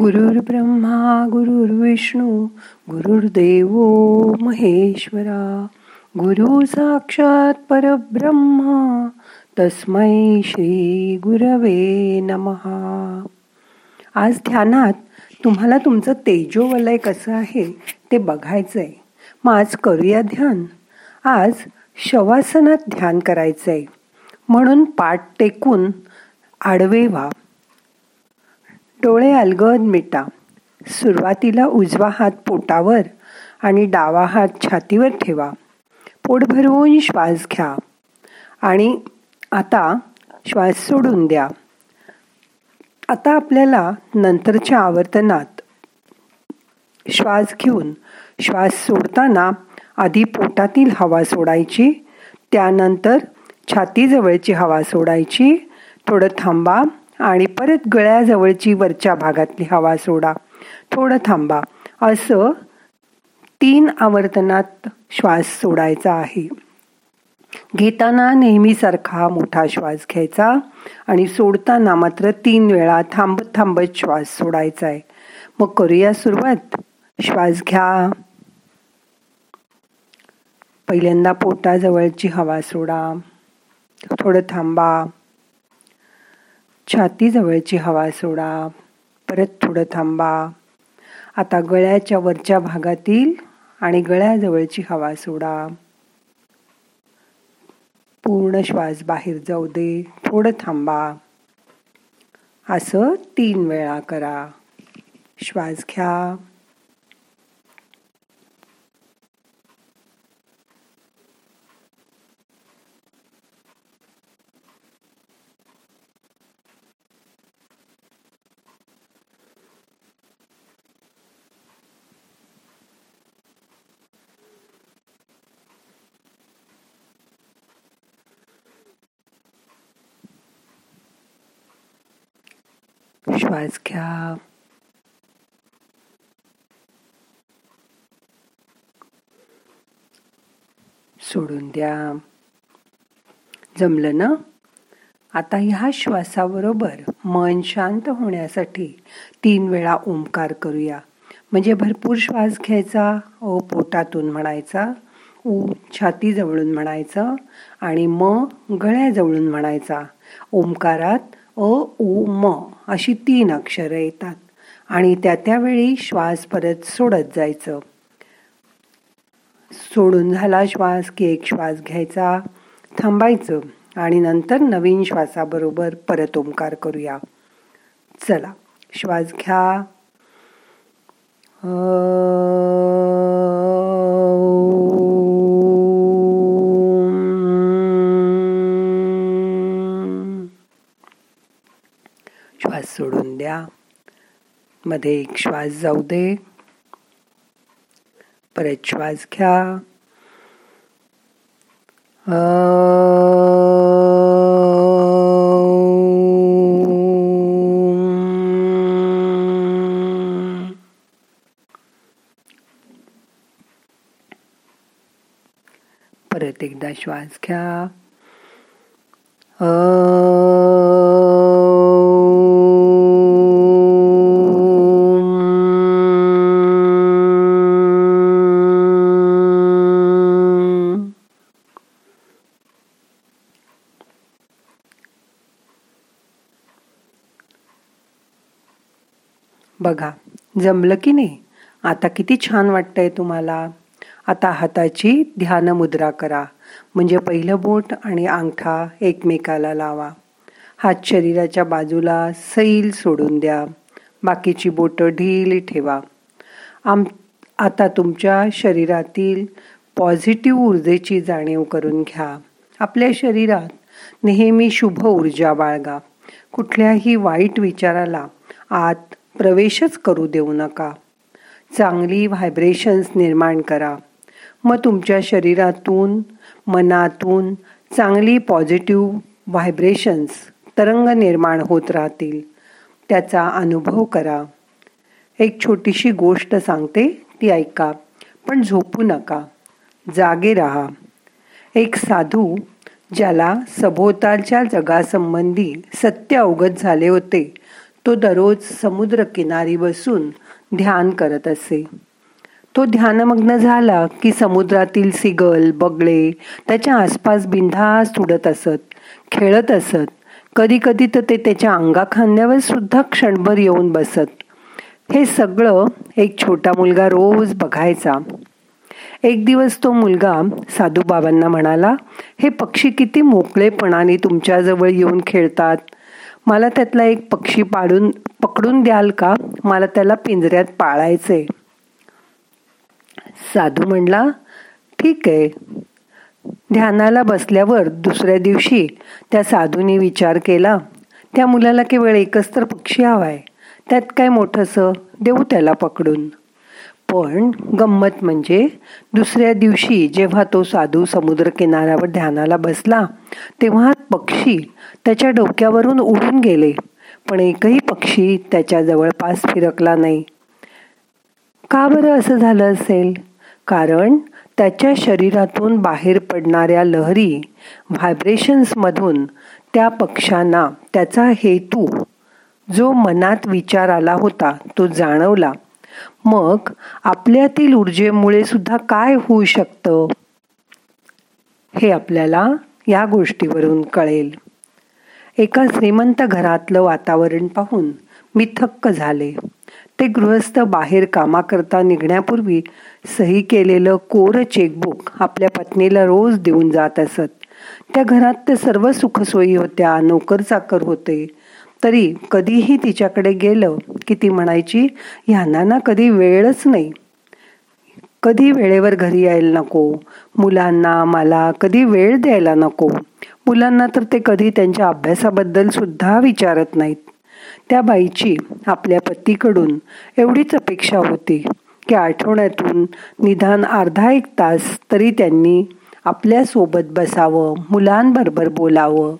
गुरुर् ब्रह्मा गुरुर्विष्णू गुरुर्देव महेश्वरा. गुरु साक्षात परब्रह्मा तस्मै श्री गुरवे नमहा आज ध्यानात तुम्हाला तुमचं तेजोवलय कसं आहे ते बघायचं आहे मग आज करूया ध्यान. आज शवासनात ध्यान करायचं आहे म्हणून पाठ टेकून आडवे व्हा. डोळे अलगद मिटा. सुरुवातीला उजवा हात पोटावर आणि डावा हात छातीवर ठेवा. पोट भरवून श्वास घ्या. आणि आता श्वास सोडून द्या. आता आपल्याला नंतरच्या आवर्तनात श्वास घेऊन श्वास सोडताना आधी पोटातील हवा सोडायची त्यानंतर छातीजवळची हवा सोडायची. थोडं थांबा. आणि परत गळ्याजवळची वरच्या भागातली हवा सोडा. थोडं थांबा. असं तीन आवर्तनात श्वास सोडायचा आहे. घेताना नेहमीसारखा मोठा श्वास घ्यायचा आणि सोडताना मात्र तीन वेळा थांबत थांबत श्वास सोडायचा आहे. मग करूया सुरुवात. श्वास घ्या. पहिल्यांदा पोटाजवळची हवा सोडा. थोडं थांबा. छातीजवळची हवा सोडा परत थोडं थांबा. आता गळ्याच्या वरच्या भागातील आणि गळ्याजवळची हवा सोडा. पूर्ण श्वास बाहेर जाऊ दे थोडं थांबा. असं तीन वेळा करा. श्वास घ्या. श्वास घ्या. सोडून द्या. जमलं ना? आता ह्या श्वासाबरोबर मन शांत होण्यासाठी तीन वेळा ओंकार करूया. म्हणजे भरपूर श्वास घ्यायचा ओ पोटातून म्हणायचा ऊ छातीजवळून म्हणायचं आणि म गळ्याजवळून म्हणायचा. ओंकारात अ उ म अशी तीन अक्षरं येतात आणि त्या त्यावेळी श्वास परत सोडत जायचं. सोडून झाला श्वास की एक श्वास घ्यायचा थांबायचं आणि नंतर नवीन श्वासाबरोबर परत ओंकार करूया. चला श्वास घ्या. मध्ये एक श्वास जाऊ दे. परत श्वास घ्या. परत एकदा श्वास घ्या. बघा जमलं की नाही? आता किती छान वाटतंय तुम्हाला. आता हाताची ध्यान मुद्रा करा. म्हणजे पहिलं बोट आणि अंगठा एकमेकाला लावा. हात शरीराच्या बाजूला सैल सोडून द्या. बाकीची बोटं ढिली ठेवा. आम आता तुमच्या शरीरातील पॉझिटिव्ह ऊर्जेची जाणीव करून घ्या. आपल्या शरीरात नेहमी शुभ ऊर्जा बाळगा. कुठल्याही वाईट विचाराला आत प्रवेशच करू देऊ नका. चांगली व्हायब्रेशन्स निर्माण करा. मग तुमच्या शरीरातून मनातून चांगली पॉझिटिव्ह व्हायब्रेशन्स तरंग निर्माण होत राहतील. त्याचा अनुभव करा. एक छोटीशी गोष्ट सांगते ती ऐका. पण झोपू नका. जागे राहा. एक साधू ज्याला सभोवतालच्या जगासंबंधी सत्य अवगत झाले होते तो दररोज समुद्र किनारी बसून ध्यान करत असे. तो ध्यानमग्न झाला की समुद्रातील सिगल बगळे त्याच्या आसपास बिंधास उडत असत खेळत असत. कधी कधी तर ते त्याच्या अंगाखांद्यावर सुद्धा क्षणभर येऊन बसत. हे सगळं एक छोटा मुलगा रोज बघायचा. एक दिवस तो मुलगा साधूबाबांना म्हणाला हे पक्षी किती मोकळेपणाने तुमच्याजवळ येऊन खेळतात. मला त्यातला एक पक्षी पाडून पकडून द्याल का? मला त्याला पिंजऱ्यात पाळायचे साधू म्हणला ठीक. आहे ध्यानाला बसल्यावर दुसऱ्या दिवशी त्या साधूने विचार केला त्या मुलाला केवळ एकच तर पक्षी हवाय. त्यात काय मोठंसं? देऊ त्याला पकडून. पण गंमत म्हणजे दुसऱ्या दिवशी जेव्हा तो साधू समुद्र किनाऱ्यावर ध्यानाला बसला तेव्हा पक्षी त्याच्या डोक्यावरून उडून गेले. पण एकही पक्षी त्याच्या जवळपास फिरकला नाही. का बरं असं झालं असेल? कारण त्याच्या शरीरातून बाहेर पडणाऱ्या लहरी व्हायब्रेशन्समधून त्या पक्षांना त्याचा हेतू जो मनात विचार आला होता तो जाणवला. मग आपल्यातील ऊर्जेमुळे सुद्धा काय होऊ शकतं? हे आपल्याला या गोष्टीवरून कळेल. एका श्रीमंत घरातलं वातावरण पाहून मी थक्क झाले. ते गृहस्थ बाहेर कामाकरता निघण्यापूर्वी सही केलेलं कोर चेकबुक आपल्या पत्नीला रोज देऊन जात असत. त्या घरात तर सर्व सुखसोयी होत्या नोकर चाकर होते. तरी कधीही तिच्याकडे गेलं की ती म्हणायची ह्यांना ना कधी वेळच नाही. कधी वेळेवर घरी यायला नको. मुलांना मला कधी वेळ द्यायला नको. मुलांना तर ते कधी त्यांच्या अभ्यासाबद्दल सुद्धा विचारत नाहीत. त्या बाईची आपल्या पतीकडून एवढीच अपेक्षा होती की आठवड्यातून निदान अर्धा एक तास तरी त्यांनी आपल्यासोबत बसावं मुलांबरोबर बोलावं.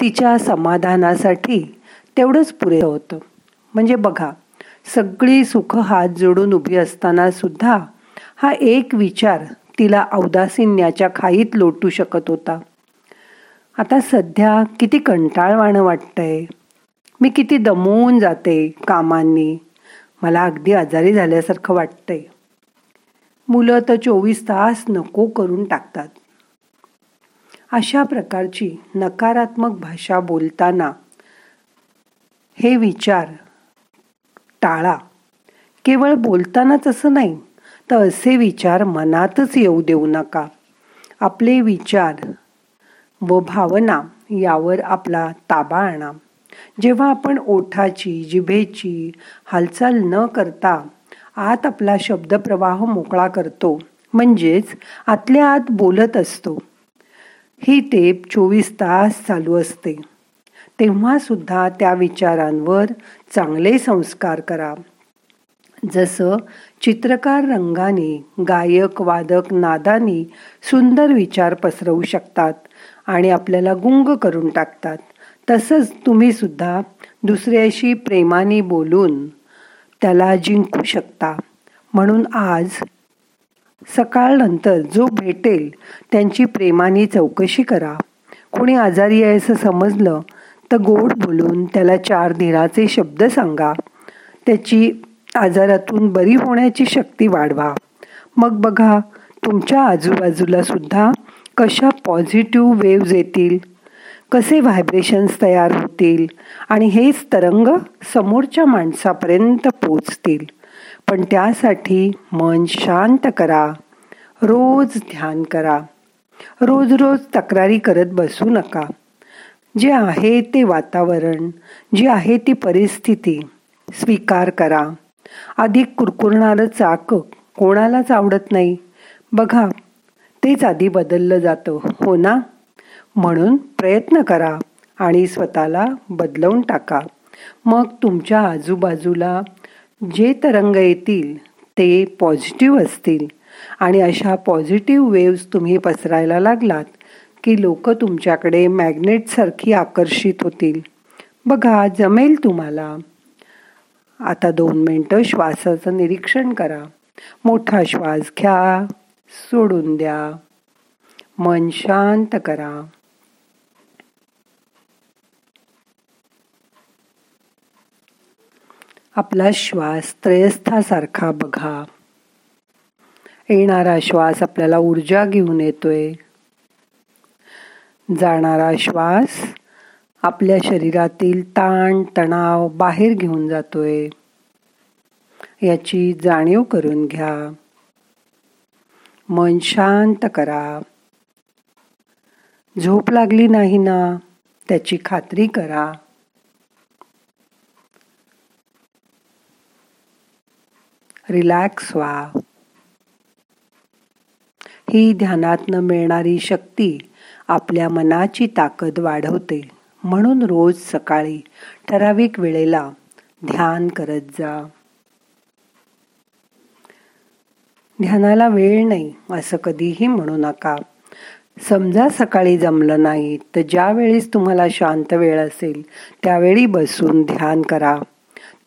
तिच्या समाधानासाठी तेवढंच पुरे होतं. म्हणजे बघा सगळी सुख हात जोडून उभी असताना सुद्धा हा एक विचार तिला औदासिन्याच्या खाईत लोटू शकत होता. आता सध्या किती कंटाळवाणं वाटतंय. मी किती दमवून जाते कामांनी. मला अगदी आजारी झाल्यासारखं वाटतंय. मुलं तर चोवीस तास नको करून टाकतात. अशा प्रकारची नकारात्मक भाषा बोलताना हे विचार. टाळा. केवळ बोलतानाच असं नाही तर असे विचार मनातच येऊ देऊ नका. आपले विचार व भावना यावर आपला ताबा आणा. जेव्हा आपण ओठाची जिभेची हालचाल न करता आत आपला शब्दप्रवाह मोकळा करतो म्हणजेच आतल्या आत बोलत असतो. ही टेप चोवीस तास चालू असते. तेव्हा सुद्धा त्या विचारांवर चांगले संस्कार करा. जसं चित्रकार रंगाने गायक वादक नादानी सुंदर विचार पसरवू शकतात आणि आपल्याला गुंग करून टाकतात. तसंच तुम्ही सुद्धा दुसऱ्याशी प्रेमाने बोलून त्याला जिंकू शकता. म्हणून आज सकाळनंतर जो भेटेल त्यांची प्रेमाने चौकशी करा. कोणी आजारी आहे असं समजलं तर गोड बोलून त्याला चार धीराचे शब्द सांगा. त्याची आजारातून बरी होण्याची शक्ती वाढवा. मग बघा तुमच्या आजूबाजूला सुद्धा कशा पॉझिटिव्ह वेव्ज येतील? कसे व्हायब्रेशन्स तयार होतील? आणि हेच तरंग समोरच्या माणसापर्यंत पोचतील पण त्यासाठी मन शांत करा. रोज ध्यान करा. रोज रोज तक्रारी करत बसू नका. जे आहे ते वातावरण जी आहे ती परिस्थिती स्वीकार करा. अधिक कुरकुरणारं चाक कोणालाच आवडत नाही. बघा तेच आधी बदललं जातं हो ना? म्हणून प्रयत्न करा आणि स्वतःला बदलवून टाका. मग तुमच्या आजूबाजूला जे तरंग येतील ते पॉझिटिव्ह असतील. आणि अशा पॉझिटिव्ह वेव्स तुम्ही पसरायला लागलात की लोक तुमच्याकडे मॅग्नेटसारखी आकर्षित होतील. बघा जमेल तुम्हाला. आता दोन मिनटं श्वासाचं निरीक्षण करा. मोठा श्वास घ्या सोडून द्या. मन शांत करा. आपला श्वास त्रयस्थासारखा बघा. येणारा श्वास आपल्याला ऊर्जा घेऊन येतोय. जाणारा श्वास आपल्या शरीरातील ताण तणाव बाहेर घेऊन जातोय. याची जाणीव करून घ्या. मन शांत करा. झोप लागली नाही ना त्याची खात्री करा. रिलॅक्स व्हा. ही ध्यानातनं मिळणारी शक्ती आपल्या मनाची ताकद वाढवते म्हणून रोज सकाळी ठराविक वेळेला ध्यान करत जा. ध्यानाला वेळ नाही असं कधीही म्हणू नका. समजा सकाळी जमलं नाही तर ज्या वेळेस तुम्हाला शांत वेळ असेल त्यावेळी बसून ध्यान करा.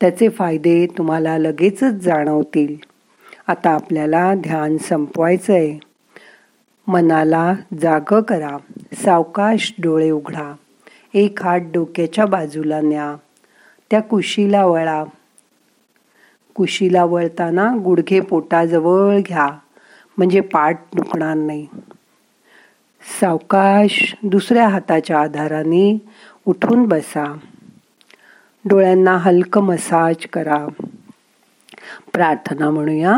त्याचे फायदे तुम्हाला लगेचच जाणवतील. आता आपल्याला ध्यान संपवायचं आहे मनाला जाग करा. सावकाश डोळे उघडा. एक हात डोक्याच्या बाजूला न्या. त्या कुशीला वळा. कुशीला वळताना गुडघे पोटाजवळ घ्या. म्हणजे पाठ दुखणार नाही. सावकाश दुसऱ्या हाताच्या आधाराने उठून बसा. डोळ्यांना हलकं मसाज करा. प्रार्थना म्हणूया.